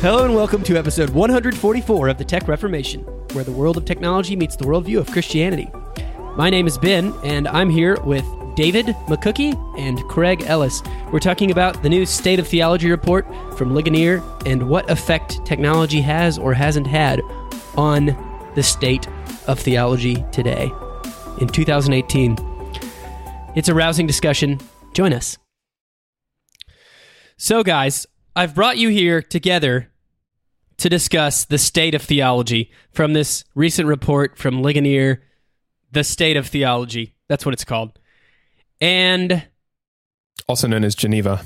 Hello and welcome to episode 144 of the Tech Reformation, where the world of technology meets the worldview of Christianity. My name is Ben, and I'm here with David McCookie and Craig Ellis. We're talking about the new State of Theology report from Ligonier and what effect technology has or hasn't had on the state of theology today in 2018. It's a rousing discussion. Join us. So, guys, I've brought you here together to discuss the state of theology from this recent report from Ligonier, The State of Theology. That's what it's called. And also known as Geneva.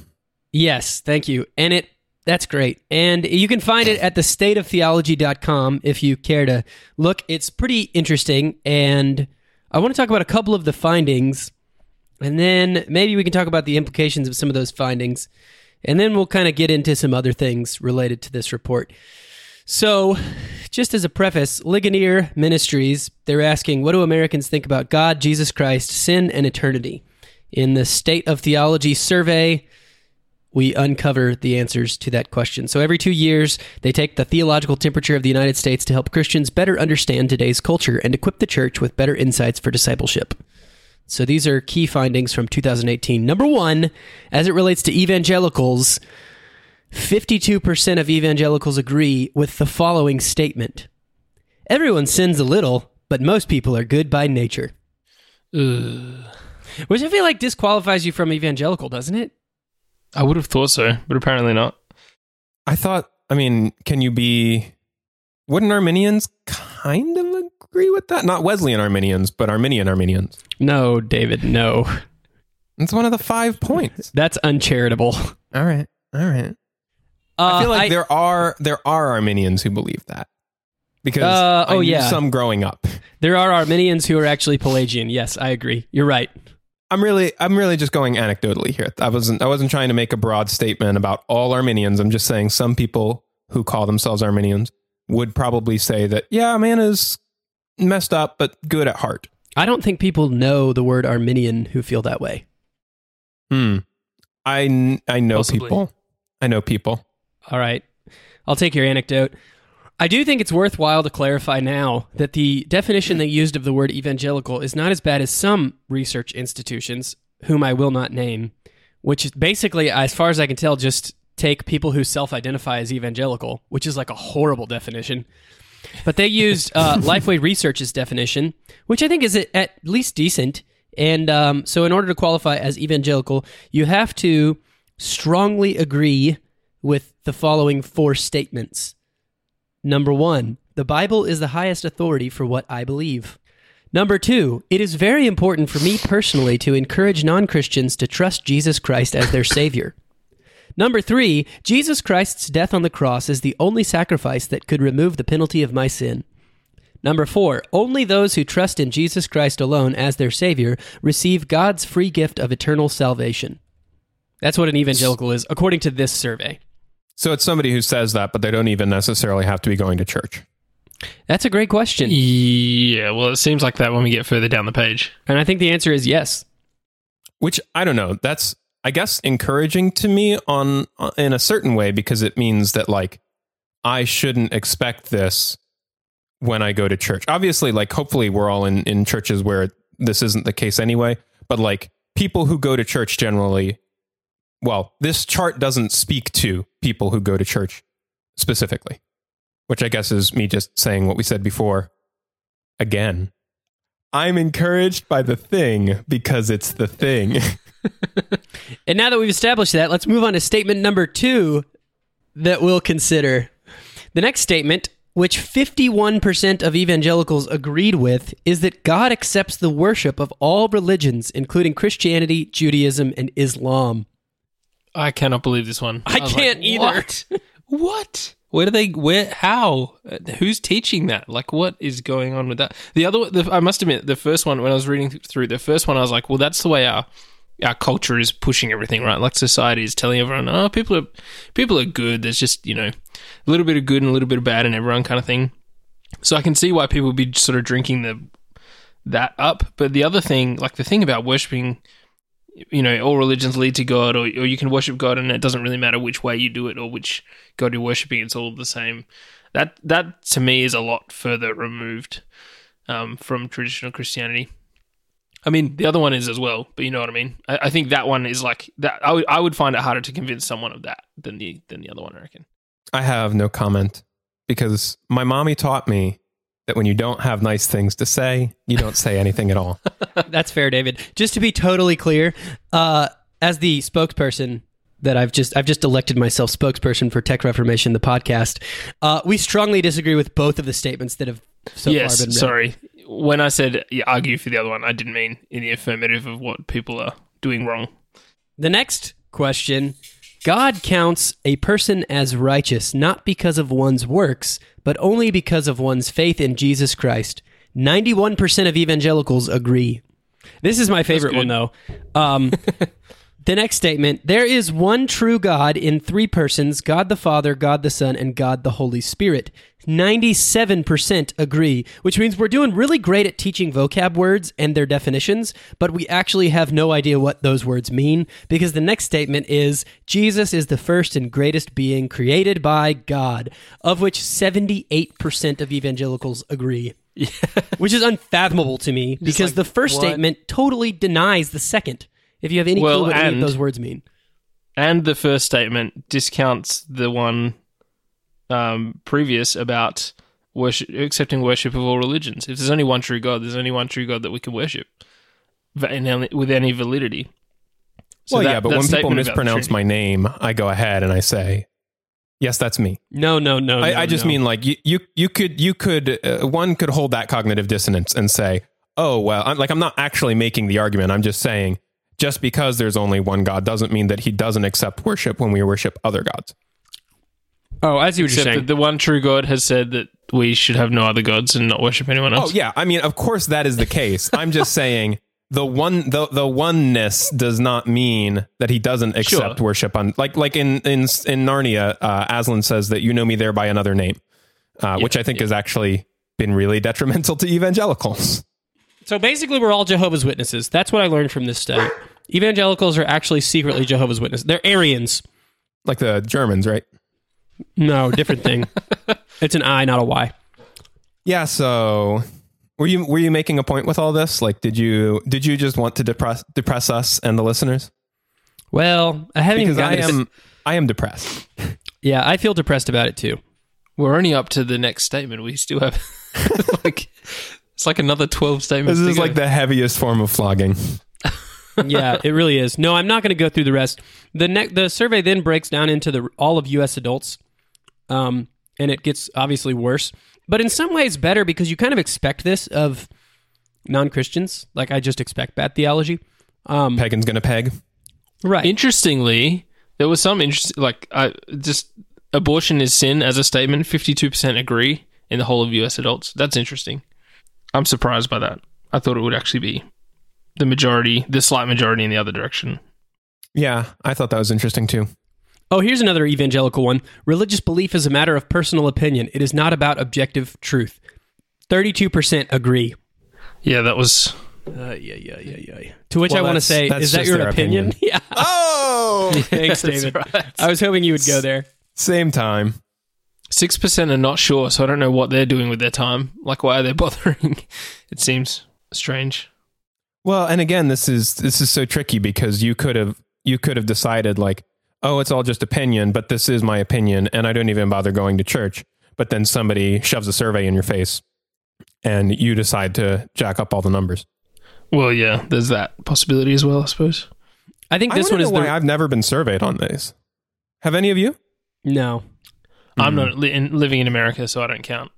Yes, thank you. And it that's great. And you can find it at the stateoftheology.com if you care to look. It's pretty interesting and I want to talk about a couple of the findings and then maybe we can talk about the implications of some of those findings. And then we'll kind of get into some other things related to this report. So, just as a preface, Ligonier Ministries, they're asking, what do Americans think about God, Jesus Christ, sin, and eternity? In the State of Theology survey, we uncover the answers to that question. So, every two years, they take the theological temperature of the United States to help Christians better understand today's culture and equip the church with better insights for discipleship. So, these are key findings from 2018. Number one, as it relates to evangelicals, 52% of evangelicals agree with the following statement Everyone sins a little, but most people are good by nature. Ugh. Which I feel like disqualifies you from evangelical, doesn't it? I would have thought so, but apparently not. I thought, I mean, can you be. Wouldn't Arminians kind of agree with that? Not Wesleyan Arminians, but Arminian Arminians. No, David, no. It's one of the five points. That's uncharitable. All right. All right. Uh, I feel like there are there are Arminians who believe that because Uh, I oh, yeah. some growing up. there are Arminians who are actually Pelagian. Yes, I agree. You're right. I'm really I'm really just going anecdotally here. I wasn't I wasn't trying to make a broad statement about all Arminians. I'm just saying some people who call themselves Arminians would probably say that yeah, man is messed up but good at heart. I don't think people know the word Arminian who feel that way. Hmm. I I know Possibly. people. I know people. All right. I'll take your anecdote. I do think it's worthwhile to clarify now that the definition they used of the word evangelical is not as bad as some research institutions, whom I will not name, which is basically, as far as I can tell, just take people who self identify as evangelical, which is like a horrible definition. But they used uh, Lifeway Research's definition, which I think is at least decent. And um, so, in order to qualify as evangelical, you have to strongly agree with the following four statements. Number one, the Bible is the highest authority for what I believe. Number two, it is very important for me personally to encourage non Christians to trust Jesus Christ as their Savior. Number three, Jesus Christ's death on the cross is the only sacrifice that could remove the penalty of my sin. Number four, only those who trust in Jesus Christ alone as their Savior receive God's free gift of eternal salvation. That's what an evangelical is, according to this survey. So it's somebody who says that, but they don't even necessarily have to be going to church. That's a great question. Yeah, well, it seems like that when we get further down the page. And I think the answer is yes. Which I don't know. That's I guess encouraging to me on uh, in a certain way because it means that like I shouldn't expect this when I go to church. Obviously, like hopefully we're all in in churches where this isn't the case anyway, but like people who go to church generally well, this chart doesn't speak to people who go to church specifically, which I guess is me just saying what we said before again. I'm encouraged by the thing because it's the thing. And now that we've established that, let's move on to statement number two that we'll consider. The next statement, which 51% of evangelicals agreed with, is that God accepts the worship of all religions, including Christianity, Judaism, and Islam. I cannot believe this one. I was can't like, either. What? what? Where do they? Where? How? Who's teaching that? Like, what is going on with that? The other, the, I must admit, the first one when I was reading through the first one, I was like, well, that's the way our our culture is pushing everything, right? Like society is telling everyone, oh, people are people are good. There's just you know a little bit of good and a little bit of bad in everyone, kind of thing. So I can see why people would be sort of drinking the that up. But the other thing, like the thing about worshiping you know all religions lead to God, or or you can worship God, and it doesn't really matter which way you do it or which God you're worshiping. It's all the same. That that to me is a lot further removed um, from traditional Christianity. I mean, the other one is as well, but you know what I mean. I, I think that one is like that. I would would find it harder to convince someone of that than the than the other one. I reckon. I have no comment because my mommy taught me that when you don't have nice things to say, you don't say anything at all. That's fair, David. Just to be totally clear, uh, as the spokesperson that I've just I've just elected myself spokesperson for Tech Reformation, the podcast. Uh, we strongly disagree with both of the statements that have so yes, far been read. sorry. When I said yeah, argue for the other one, I didn't mean in the affirmative of what people are doing wrong. The next question God counts a person as righteous not because of one's works, but only because of one's faith in Jesus Christ. 91% of evangelicals agree. This is my favorite one, though. Um, the next statement there is one true God in three persons God the Father, God the Son, and God the Holy Spirit. 97% agree, which means we're doing really great at teaching vocab words and their definitions, but we actually have no idea what those words mean because the next statement is Jesus is the first and greatest being created by God, of which 78% of evangelicals agree. which is unfathomable to me because like, the first what? statement totally denies the second. If you have any Well, clue what any of those words mean. And the first statement discounts the one um, previous about worship, accepting worship of all religions. If there's only one true God, there's only one true God that we can worship va- in any- with any validity. So well, that- yeah, but when people statement about the mispronounce my name, I go ahead and I say, "Yes, that's me." No, no, no. I, no, I just no. mean like you, you, you could, you could, uh, one could hold that cognitive dissonance and say, "Oh, well," I'm, like I'm not actually making the argument. I'm just saying, just because there's only one God doesn't mean that He doesn't accept worship when we worship other gods. Oh, as you're Except saying. that the one true God has said that we should have no other gods and not worship anyone else. Oh yeah, I mean, of course that is the case. I'm just saying the one the the oneness does not mean that he doesn't accept Sure. worship on like like in in in Narnia. Uh, Aslan says that you know me there by another name, uh, which I think has actually been really detrimental to evangelicals. So basically, we're all Jehovah's Witnesses. That's what I learned from this study. Evangelicals are actually secretly Jehovah's Witnesses. They're Arians. Like the Germans, right? No, different thing. it's an I, not a Y. Yeah. So, were you were you making a point with all this? Like, did you did you just want to depress depress us and the listeners? Well, I haven't Because even I gotten to- am I am depressed. Yeah, I feel depressed about it too. We're only up to the next statement. We still have like it's like another twelve statements. This is like the heaviest form of flogging. yeah, it really is. No, I'm not going to go through the rest. The ne- the survey then breaks down into the all of U.S. adults, um, and it gets obviously worse, but in some ways better because you kind of expect this of non Christians. Like I just expect bad theology. Um, Pagan's gonna peg. right. Interestingly, there was some interest like I just abortion is sin as a statement. Fifty-two percent agree in the whole of U.S. adults. That's interesting. I'm surprised by that. I thought it would actually be the majority, the slight majority in the other direction. Yeah, I thought that was interesting too. Oh, here's another evangelical one. Religious belief is a matter of personal opinion. It is not about objective truth. Thirty-two percent agree. Yeah, that was. Uh, yeah, yeah, yeah, yeah. To which Well, I want to say, is that your opinion? opinion. Yeah. Oh, Thanks, David. right. I was hoping you would go there. same time. Six percent are not sure, so I don't know what they're doing with their time. Like, why are they bothering? it seems strange. Well, and again, this is this is so tricky because you could have you could have decided like, oh, it's all just opinion, but this is my opinion, and I don't even bother going to church. But then somebody shoves a survey in your face, and you decide to jack up all the numbers. Well, yeah, there's that possibility as well, I suppose. I think this wanna one is know the I've never been surveyed on these. Have any of you? no. I'm not li- in, living in America, so I don't count.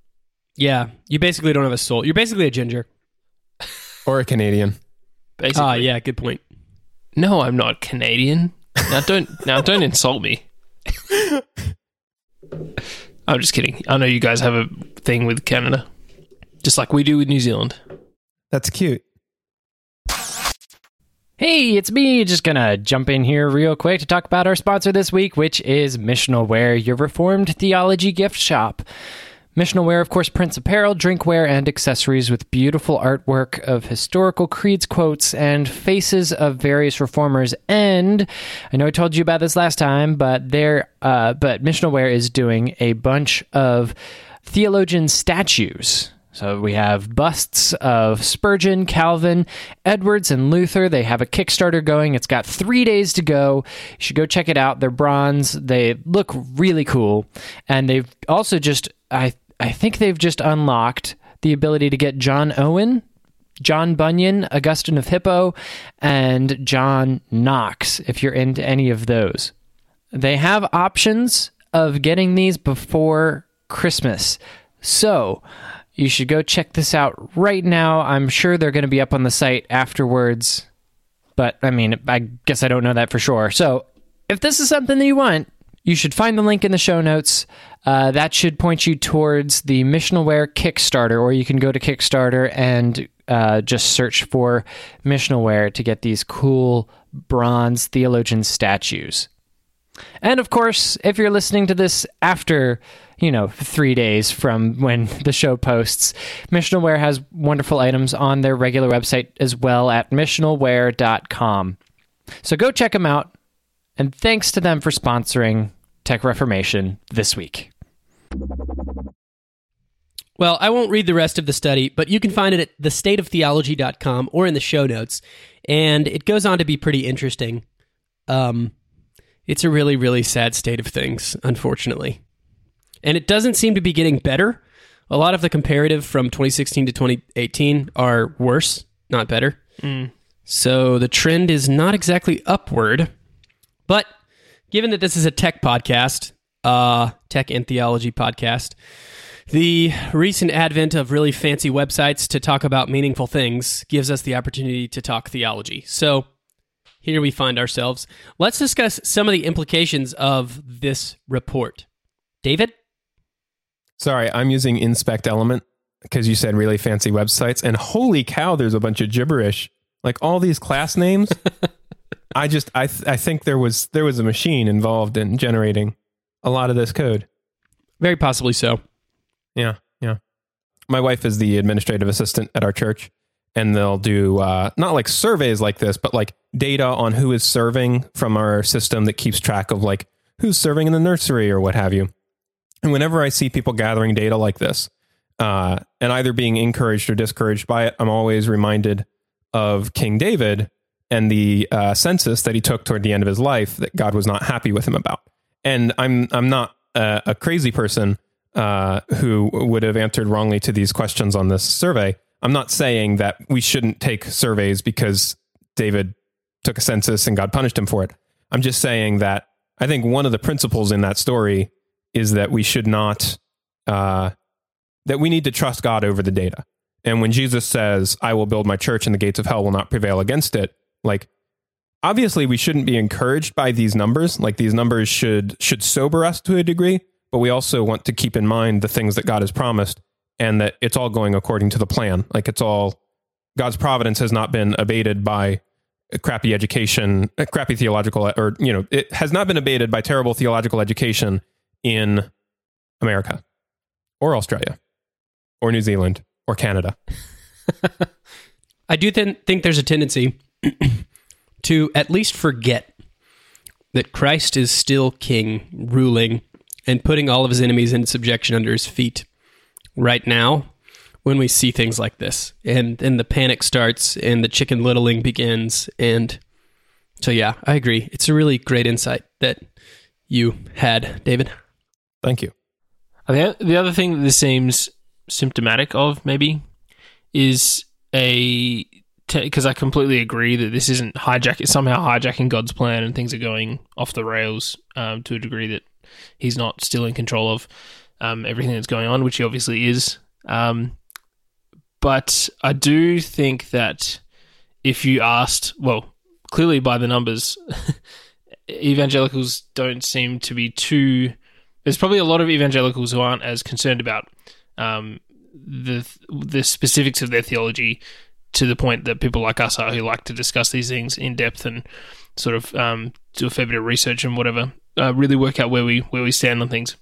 Yeah, you basically don't have a soul. You're basically a ginger. Or a Canadian? Basically, Ah, yeah, good point. No, I'm not Canadian. Now don't now don't insult me. I'm just kidding. I know you guys have a thing with Canada, just like we do with New Zealand. That's cute. Hey, it's me. Just gonna jump in here real quick to talk about our sponsor this week, which is Missional Wear, your Reformed theology gift shop. Missional Wear, of course, prints apparel, drinkware, and accessories with beautiful artwork of historical creeds, quotes, and faces of various reformers. And I know I told you about this last time, but there, uh, but Missional Wear is doing a bunch of theologian statues. So we have busts of Spurgeon, Calvin, Edwards, and Luther. They have a Kickstarter going. It's got three days to go. You should go check it out. They're bronze. They look really cool. And they've also just, I, I think they've just unlocked the ability to get John Owen, John Bunyan, Augustine of Hippo, and John Knox, if you're into any of those. They have options of getting these before Christmas. So, you should go check this out right now. I'm sure they're going to be up on the site afterwards. But I mean, I guess I don't know that for sure. So if this is something that you want, you should find the link in the show notes. Uh, that should point you towards the Missional Wear Kickstarter, or you can go to Kickstarter and uh, just search for Missional Wear to get these cool bronze theologian statues. And of course, if you're listening to this after, you know, three days from when the show posts, Missional Wear has wonderful items on their regular website as well at missionalwear.com. So go check them out. And thanks to them for sponsoring Tech Reformation this week. Well, I won't read the rest of the study, but you can find it at thestateoftheology.com or in the show notes. And it goes on to be pretty interesting. Um, it's a really, really sad state of things, unfortunately. And it doesn't seem to be getting better. A lot of the comparative from 2016 to 2018 are worse, not better. So the trend is not exactly upward. But given that this is a tech podcast, uh, tech and theology podcast, the recent advent of really fancy websites to talk about meaningful things gives us the opportunity to talk theology. So here we find ourselves. Let's discuss some of the implications of this report. David? Sorry, I'm using Inspect Element because you said really fancy websites, and holy cow, there's a bunch of gibberish. Like all these class names. I just I th- I think there was there was a machine involved in generating a lot of this code. Very possibly so. Yeah, yeah. My wife is the administrative assistant at our church, and they'll do uh, not like surveys like this, but like data on who is serving from our system that keeps track of like who's serving in the nursery or what have you. And whenever I see people gathering data like this, uh, and either being encouraged or discouraged by it, I'm always reminded of King David and the uh, census that he took toward the end of his life that God was not happy with him about. And I'm I'm not uh, a crazy person uh, who would have answered wrongly to these questions on this survey. I'm not saying that we shouldn't take surveys because David took a census and God punished him for it. I'm just saying that I think one of the principles in that story is that we should not uh, that we need to trust God over the data. And when Jesus says, "I will build my church, and the gates of hell will not prevail against it," like obviously we shouldn't be encouraged by these numbers. Like these numbers should should sober us to a degree, but we also want to keep in mind the things that God has promised and that it's all going according to the plan. Like it's all God's providence has not been abated by crappy education, crappy theological, or you know, it has not been abated by terrible theological education in America or Australia or New Zealand or Canada. I do th- think there's a tendency to at least forget that Christ is still king, ruling, and putting all of his enemies in subjection under his feet right now when we see things like this. And then the panic starts and the chicken littling begins. And so, yeah, I agree. It's a really great insight that you had, David. Thank you. Think the other thing that this seems symptomatic of maybe is a because I completely agree that this isn't hijack somehow hijacking God's plan and things are going off the rails um, to a degree that He's not still in control of um, everything that's going on, which He obviously is. Um, but I do think that if you asked, well, clearly by the numbers, evangelicals don't seem to be too. There's probably a lot of evangelicals who aren't as concerned about um, the the specifics of their theology to the point that people like us are who like to discuss these things in depth and sort of um, do a fair bit of research and whatever, uh, really work out where we where we stand on things.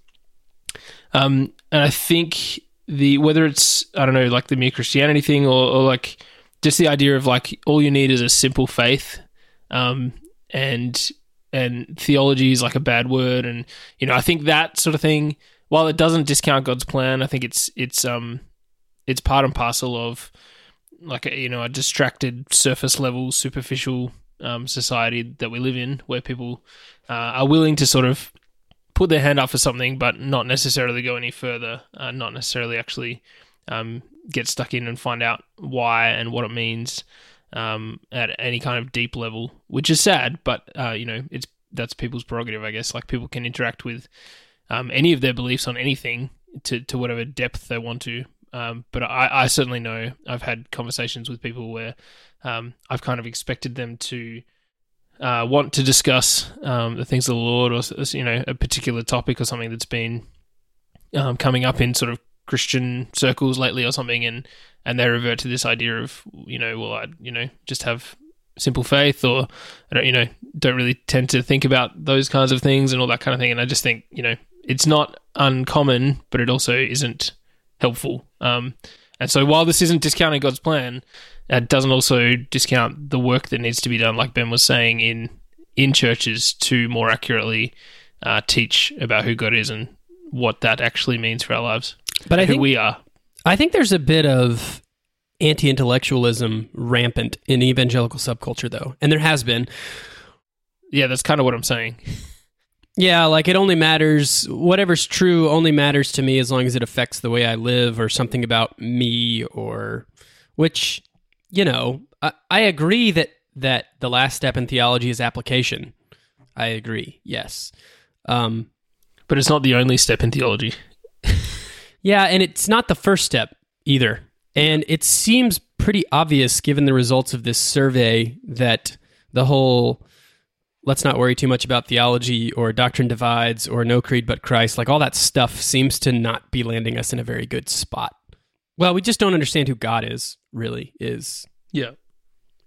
Um, and I think the whether it's I don't know like the mere Christianity thing or, or like just the idea of like all you need is a simple faith, um, and and theology is like a bad word, and you know I think that sort of thing. While it doesn't discount God's plan, I think it's it's um it's part and parcel of like a, you know a distracted surface level superficial um, society that we live in where people uh, are willing to sort of put their hand up for something but not necessarily go any further uh, not necessarily actually um, get stuck in and find out why and what it means um, at any kind of deep level which is sad but uh, you know it's that's people's prerogative i guess. Like people can interact with um, any of their beliefs on anything to, to whatever depth they want to. Um, but I, I, certainly know I've had conversations with people where um, I've kind of expected them to uh, want to discuss um, the things of the Lord or you know a particular topic or something that's been um, coming up in sort of Christian circles lately or something, and and they revert to this idea of you know well I you know just have simple faith or I don't you know don't really tend to think about those kinds of things and all that kind of thing, and I just think you know it's not uncommon, but it also isn't helpful. Um, and so while this isn't discounting God's plan, it doesn't also discount the work that needs to be done, like Ben was saying, in in churches to more accurately uh, teach about who God is and what that actually means for our lives. But I who think we are. I think there's a bit of anti-intellectualism rampant in evangelical subculture, though, and there has been. Yeah, that's kind of what I'm saying. Yeah, like it only matters, whatever's true only matters to me as long as it affects the way I live or something about me or, which, you know, I, I agree that, that the last step in theology is application. I agree, yes. Um, But it's not the only step in theology. Yeah, and it's not the first step either. And it seems pretty obvious given the results of this survey that the whole let's not worry too much about theology or doctrine divides or no creed but Christ, like all that stuff seems to not be landing us in a very good spot. Well, we just don't understand who God is, really, is. Yeah.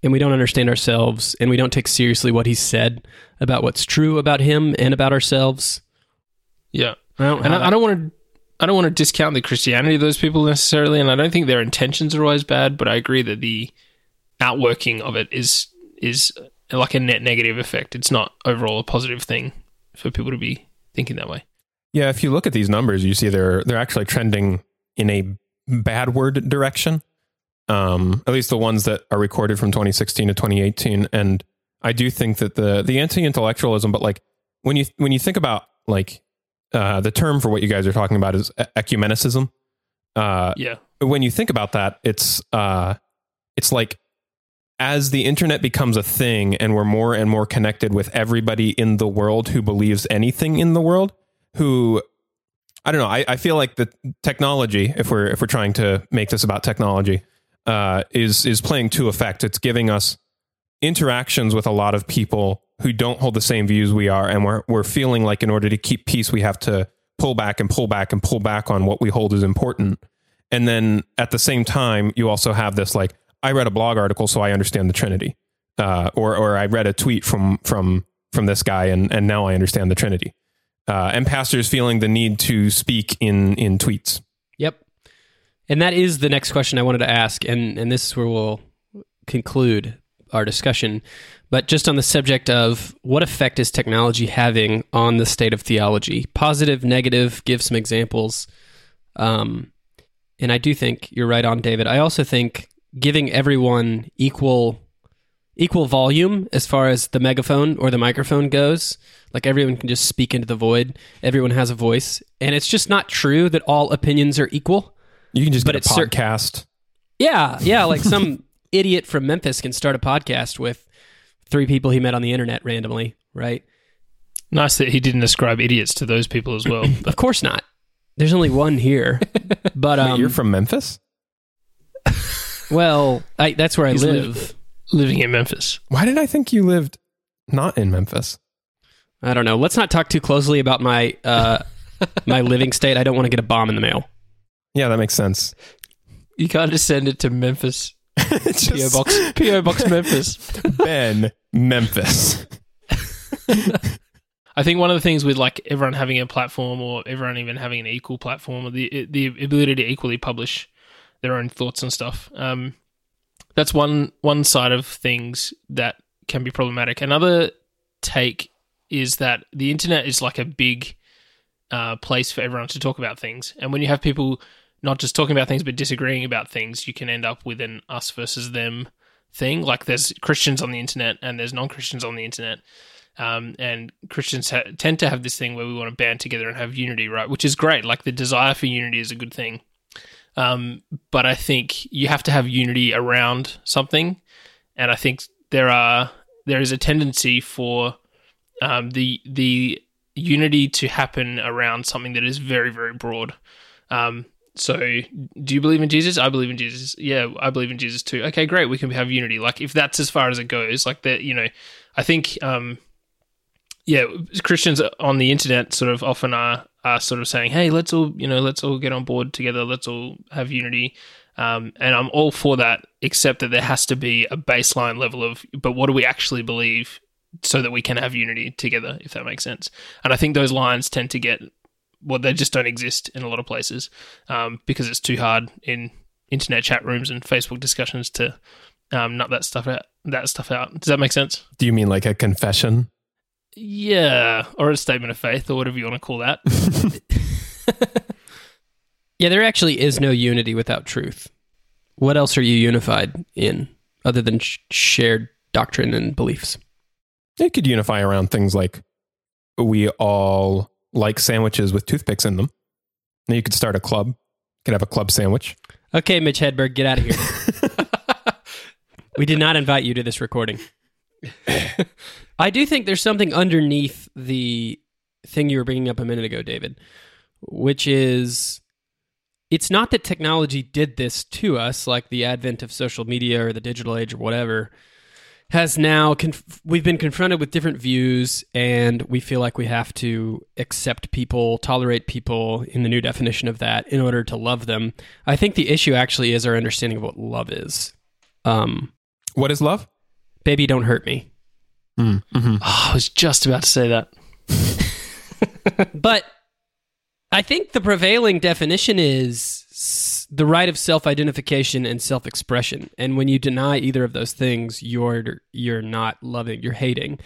And we don't understand ourselves, and we don't take seriously what he said about what's true about him and about ourselves. Yeah. I don't And I, I don't want to. I don't want to discount the Christianity of those people necessarily, and I don't think their intentions are always bad. But I agree that the outworking of it is is like a net negative effect. It's not overall a positive thing for people to be thinking that way. Yeah, if you look at these numbers, you see they're they're actually trending in a bad word direction. Um, at least the ones that are recorded from 2016 to 2018, and I do think that the the anti-intellectualism, but like when you when you think about like uh, the term for what you guys are talking about is ecumenicism. Uh, Yeah. when you think about that, it's uh, it's like as the internet becomes a thing and we're more and more connected with everybody in the world who believes anything in the world, who I don't know, I, I feel like the technology, if we're if we're trying to make this about technology, uh, is is playing to effect. It's giving us interactions with a lot of people who don't hold the same views we are, and we're we're feeling like in order to keep peace, we have to pull back and pull back and pull back on what we hold is important. And then at the same time, you also have this like, I read a blog article, so I understand the Trinity, uh, or or I read a tweet from from from this guy, and and now I understand the Trinity. Uh, and pastors feeling the need to speak in in tweets. Yep. And that is the next question I wanted to ask, and, and this is where we'll conclude our discussion. But just on the subject of what effect is technology having on the state of theology? Positive, negative, give some examples. Um, and I do think you're right on, David. I also think giving everyone equal equal volume as far as the megaphone or the microphone goes. Like everyone can just speak into the void. Everyone has a voice, and it's just not true that all opinions are equal. You can just But get a it's cer- Yeah, yeah. Like some idiot from Memphis can start a podcast with three people he met on the internet randomly, right? Nice that he didn't ascribe idiots to those people as well. Of course not. There's only one here, but Wait, um, you're from Memphis. well, I, that's where I He's live. living in Memphis. Why did I think you lived not in Memphis? I don't know. Let's not talk too closely about my uh, my living state. I don't want to get a bomb in the mail. Yeah, that makes sense. You can't just send it to Memphis It's PO just box PO box Memphis. Ben Memphis. I think one of the things with like everyone having a platform or everyone even having an equal platform or the the ability to equally publish their own thoughts and stuff. Um, that's one one side of things that can be problematic. Another take is that the internet is like a big uh, place for everyone to talk about things, and when you have people not just talking about things but disagreeing about things, you can end up with an us versus them thing. Like there's Christians on the internet and there's non Christians on the internet. Um, and Christians ha- tend to have this thing where we want to band together and have unity, right? Which is great. Like the desire for unity is a good thing. Um, but I think you have to have unity around something, and I think there are there is a tendency for um, the the unity to happen around something that is very very broad. Um, so, do you believe in Jesus? I believe in Jesus. Yeah, I believe in Jesus too. Okay, great. We can have unity. Like if that's as far as it goes, like that, you know, I think, um, yeah, Christians on the internet sort of often are are sort of saying, "Hey, let's all, you know, let's all get on board together. Let's all have unity." Um, and I'm all for that, except that there has to be a baseline level of, but what do we actually believe so that we can have unity together, if that makes sense. And I think those lines tend to get well, they just don't exist in a lot of places um, because it's too hard in internet chat rooms and Facebook discussions to um, nut that stuff out. That stuff out. Does that make sense? Do you mean like a confession? Yeah, or a statement of faith, or whatever you want to call that. yeah, there actually is no unity without truth. What else are you unified in other than sh- shared doctrine and beliefs? It could unify around things like we all like sandwiches with toothpicks in them. Then you could start a club. You could have a club sandwich. Okay, Mitch Hedberg, get out of here. we did not invite you to this recording. I do think there's something underneath the thing you were bringing up a minute ago, David, which is it's not that technology did this to us, like the advent of social media or the digital age or whatever has now conf- we've been confronted with different views and we feel like we have to accept people tolerate people in the new definition of that in order to love them. I think the issue actually is our understanding of what love is. Um, what is love? baby don't hurt me. Mm, mm-hmm. oh, i was just about to say that. But i think the prevailing definition is the right of self-identification and self-expression. And when you deny either of those things, you're you're not loving, you're hating.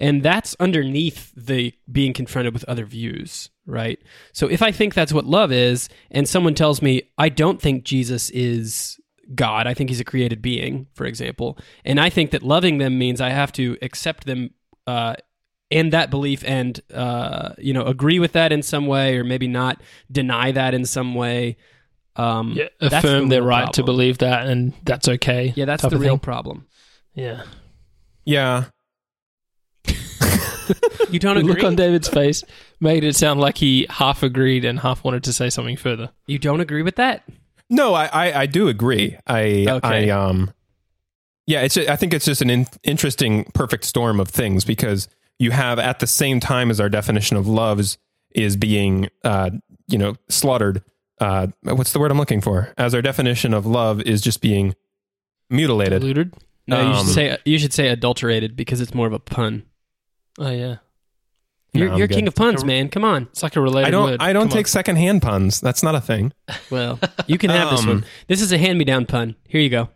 And that's underneath the being confronted with other views, right? So if I think that's what love is and someone tells me I don't think Jesus is God, I think he's a created being, for example, and I think that loving them means I have to accept them uh, in that belief and uh, you know agree with that in some way or maybe not deny that in some way um, yeah, affirm the their right problem. to believe that, and that's okay. Yeah, that's the real thing. problem. Yeah. Yeah. you don't the agree? look on David's face made it sound like he half agreed and half wanted to say something further. You don't agree with that? No, I I, I do agree. I okay. I um yeah, it's I think it's just an in, interesting perfect storm of things because you have at the same time as our definition of love is, is being uh you know slaughtered uh, what's the word I'm looking for? As our definition of love is just being mutilated. Diluted? No, you should um, say you should say adulterated because it's more of a pun. Oh yeah. You're, no, you're king of puns, man. Come on. It's like a related I don't. word. I don't Come take on. secondhand puns. That's not a thing. Well, you can have um, this one. This is a hand-me-down pun. Here you go.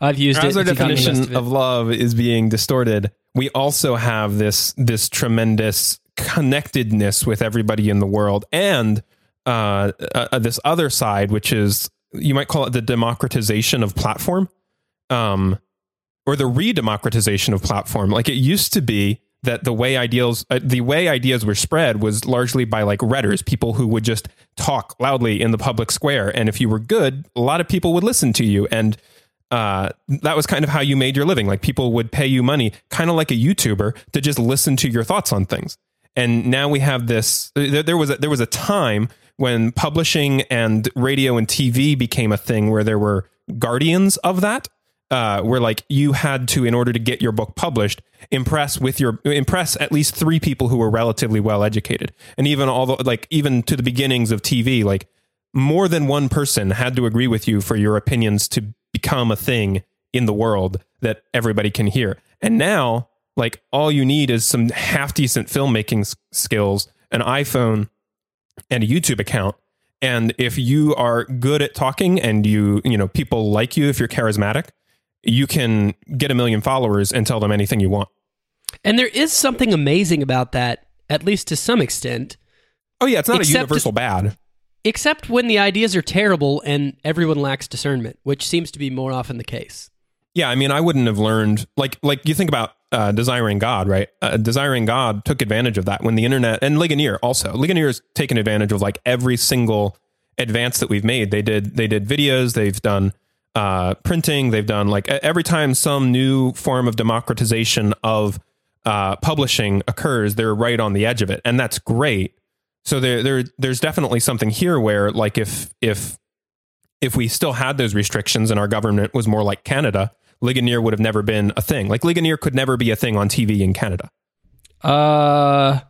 I've used as it. As our definition of, of love is being distorted, we also have this this tremendous connectedness with everybody in the world, and uh, uh, this other side, which is you might call it the democratization of platform, um, or the re-democratization of platform. Like it used to be that the way ideals, uh, the way ideas were spread was largely by like rhetors, people who would just talk loudly in the public square, and if you were good, a lot of people would listen to you, and uh, that was kind of how you made your living. Like people would pay you money, kind of like a YouTuber, to just listen to your thoughts on things. And now we have this. There was a, there was a time when publishing and radio and TV became a thing where there were guardians of that, uh, where like you had to, in order to get your book published, impress with your impress at least three people who were relatively well educated, and even although like even to the beginnings of TV, like more than one person had to agree with you for your opinions to become a thing in the world that everybody can hear. And now Like all you need is some half decent filmmaking s- skills, an iPhone, and a YouTube account. And if you are good at talking and you, you know, people like you, if you're charismatic, you can get a million followers and tell them anything you want. And there is something amazing about that, at least to some extent, Oh yeah, it's not Except- a universal bad. except when the ideas are terrible and everyone lacks discernment, which seems to be more often the case. Yeah, I mean, I wouldn't have learned like like you think about uh, desiring God, right? Uh, desiring God took advantage of that when the internet and Ligonier also. Ligonier's taken advantage of like every single advance that we've made. They did they did videos, they've done uh, printing, they've done like every time some new form of democratization of uh, publishing occurs, they're right on the edge of it, and that's great. So there there there's definitely something here where like if if if we still had those restrictions and our government was more like Canada, Ligonier would have never been a thing. Like Ligonier could never be a thing on TV in Canada. Uh,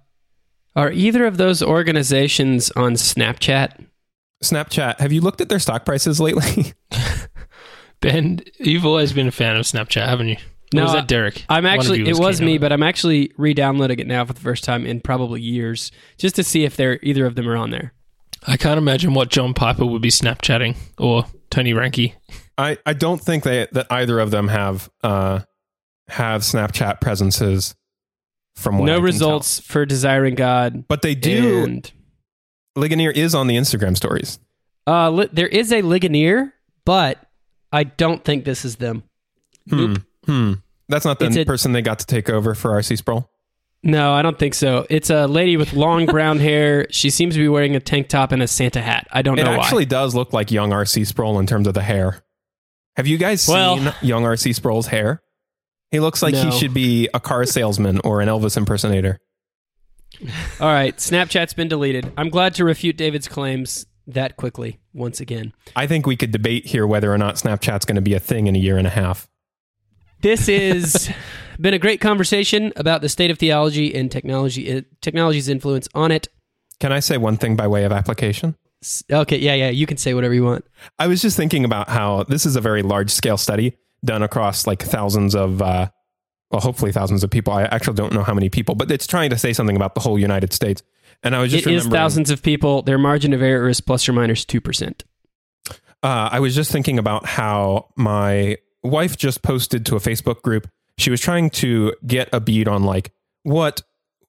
are either of those organizations on Snapchat? Snapchat, have you looked at their stock prices lately? Ben, you've always been a fan of Snapchat, haven't you? Or No, was that Derek? I'm actually, you it was me, but I'm actually re-downloading it now for the first time in probably years, just to see if they're either of them are on there. I can't imagine what John Piper would be Snapchatting or Tony Reinke. I, I don't think they, that either of them have uh, have Snapchat presences from no results for desiring God. But they do. And Ligonier is on the Instagram stories. uh, li- there is a Ligonier, but I don't think this is them. Hmm. Hmm. That's not the It's a- person they got to take over for RC Sproul. No, I don't think so. It's a lady with long brown hair. She seems to be wearing a tank top and a Santa hat. I don't It know It actually why. does look like young RC Sproul in terms of the hair. Have you guys Well- seen young RC Sproul's hair? He looks like he should be a car salesman or an Elvis impersonator. All right, Snapchat's been deleted. I'm glad to refute David's claims that quickly once again. I think we could debate here whether or not Snapchat's going to be a thing in a year and a half. This has been a great conversation about the state of theology and technology, uh, technology's influence on it. Can I say one thing by way of application? Okay, yeah, yeah, you can say whatever you want. I was just thinking about how this is a very large scale study done across like thousands of, uh, well, hopefully thousands of people. I actually don't know how many people, but it's trying to say something about the whole United States. And I was just It is thousands of people. Their margin of error is plus or minus 2%. uh, I was just thinking about how my wife just posted to a Facebook group. She was trying to get a bead on like what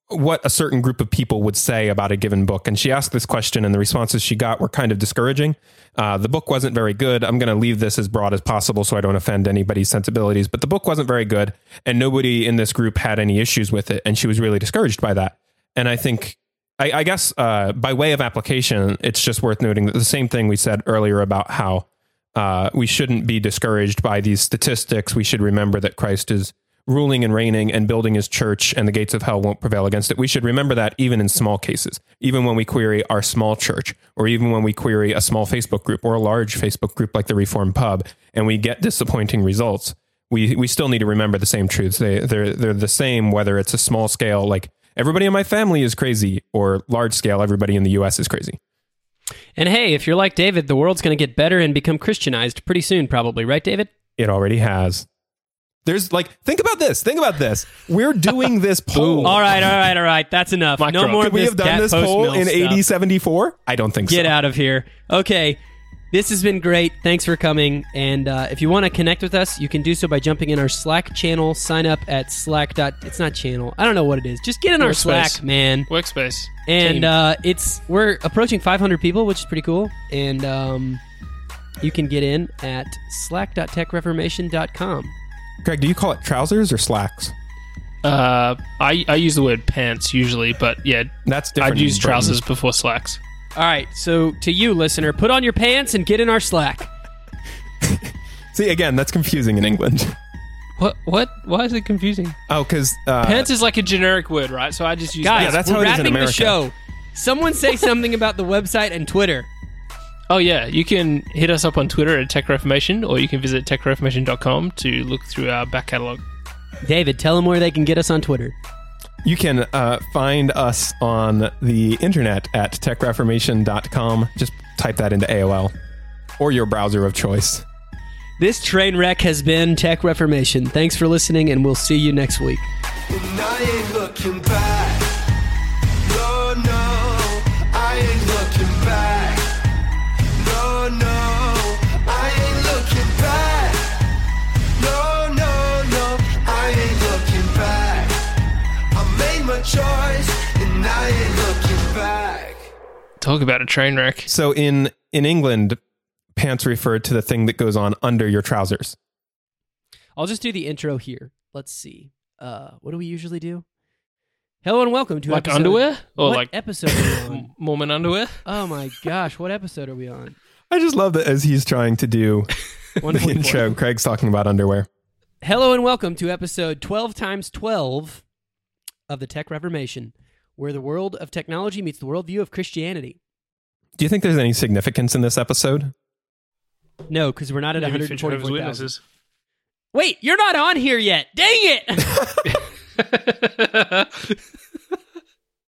what a certain group of people would say about a given book, and she asked this question, and the responses she got were kind of discouraging. Uh, the book wasn't very good. I'm going to leave this as broad as possible so I don't offend anybody's sensibilities. But the book wasn't very good, and nobody in this group had any issues with it, and she was really discouraged by that. And I think I, I guess uh, by way of application, it's just worth noting that the same thing we said earlier about how uh, we shouldn't be discouraged by these statistics. We should remember that Christ is ruling and reigning and building his church, and the gates of hell won't prevail against it. We should remember that even in small cases, even when we query our small church, or even when we query a small Facebook group or a large Facebook group like the Reformed Pub, and we get disappointing results. We, we still need to remember the same truths. They, they're, they're the same, whether it's a small scale, like everybody in my family is crazy, or large scale, everybody in the US is crazy. And hey, if you're like David, the world's going to get better and become Christianized pretty soon, probably, right, David? It already has. There's like, think about this. Think about this. We're doing this poll. All right, all right, all right. That's enough. Mic no more Could of we this have done this Post poll in stuff. AD 74? I don't think so. Get out of here. Okay. This has been great. Thanks for coming. And uh, if you want to connect with us, you can do so by jumping in our Slack channel. Sign up at Slack. Dot, it's not channel. I don't know what it is. Just get in our Workspace. Slack, man. Workspace. And Team. uh, it's we're approaching 500 people, which is pretty cool. And um, you can get in at slack.techreformation.com. Greg, do you call it trousers or slacks? Uh, I, I use the word pants usually, but yeah, That's different. I'd use in Britain. trousers before slacks. All right. So to you, listener, put on your pants and get in our Slack. See, again, that's confusing in England. What? What? Why is it confusing? Oh, because uh, Pants is like a generic word, right? So I just use Guys, Yeah, that's we're how it is in wrapping the show. Someone say something about the website and Twitter. Oh yeah, you can hit us up on Twitter at Tech Reformation, or you can visit techreformation.com to look through our back catalog. David, tell them where they can get us on Twitter. you can uh, find us on the internet at techreformation.com. Just type that into AOL or your browser of choice. This train wreck has been Tech Reformation. Thanks for listening, and we'll see you next week. Talk about a train wreck. So in in England, pants refer to the thing that goes on under your trousers. I'll just do the intro here. Let's see. Uh, what do we usually do? Hello and welcome to Like episode- underwear? Or what like episode are we on? Mormon underwear? Oh my gosh, what episode are we on? I just love that as he's trying to do the 144. intro, Craig's talking about underwear. Hello and welcome to episode 12 times 12 of the Tech Reformation, where the world of technology meets the worldview of Christianity. Do you think there's any significance in this episode? No, because we're not at Maybe for Jehovah's 144,000. Wait, you're not on here yet. Dang it!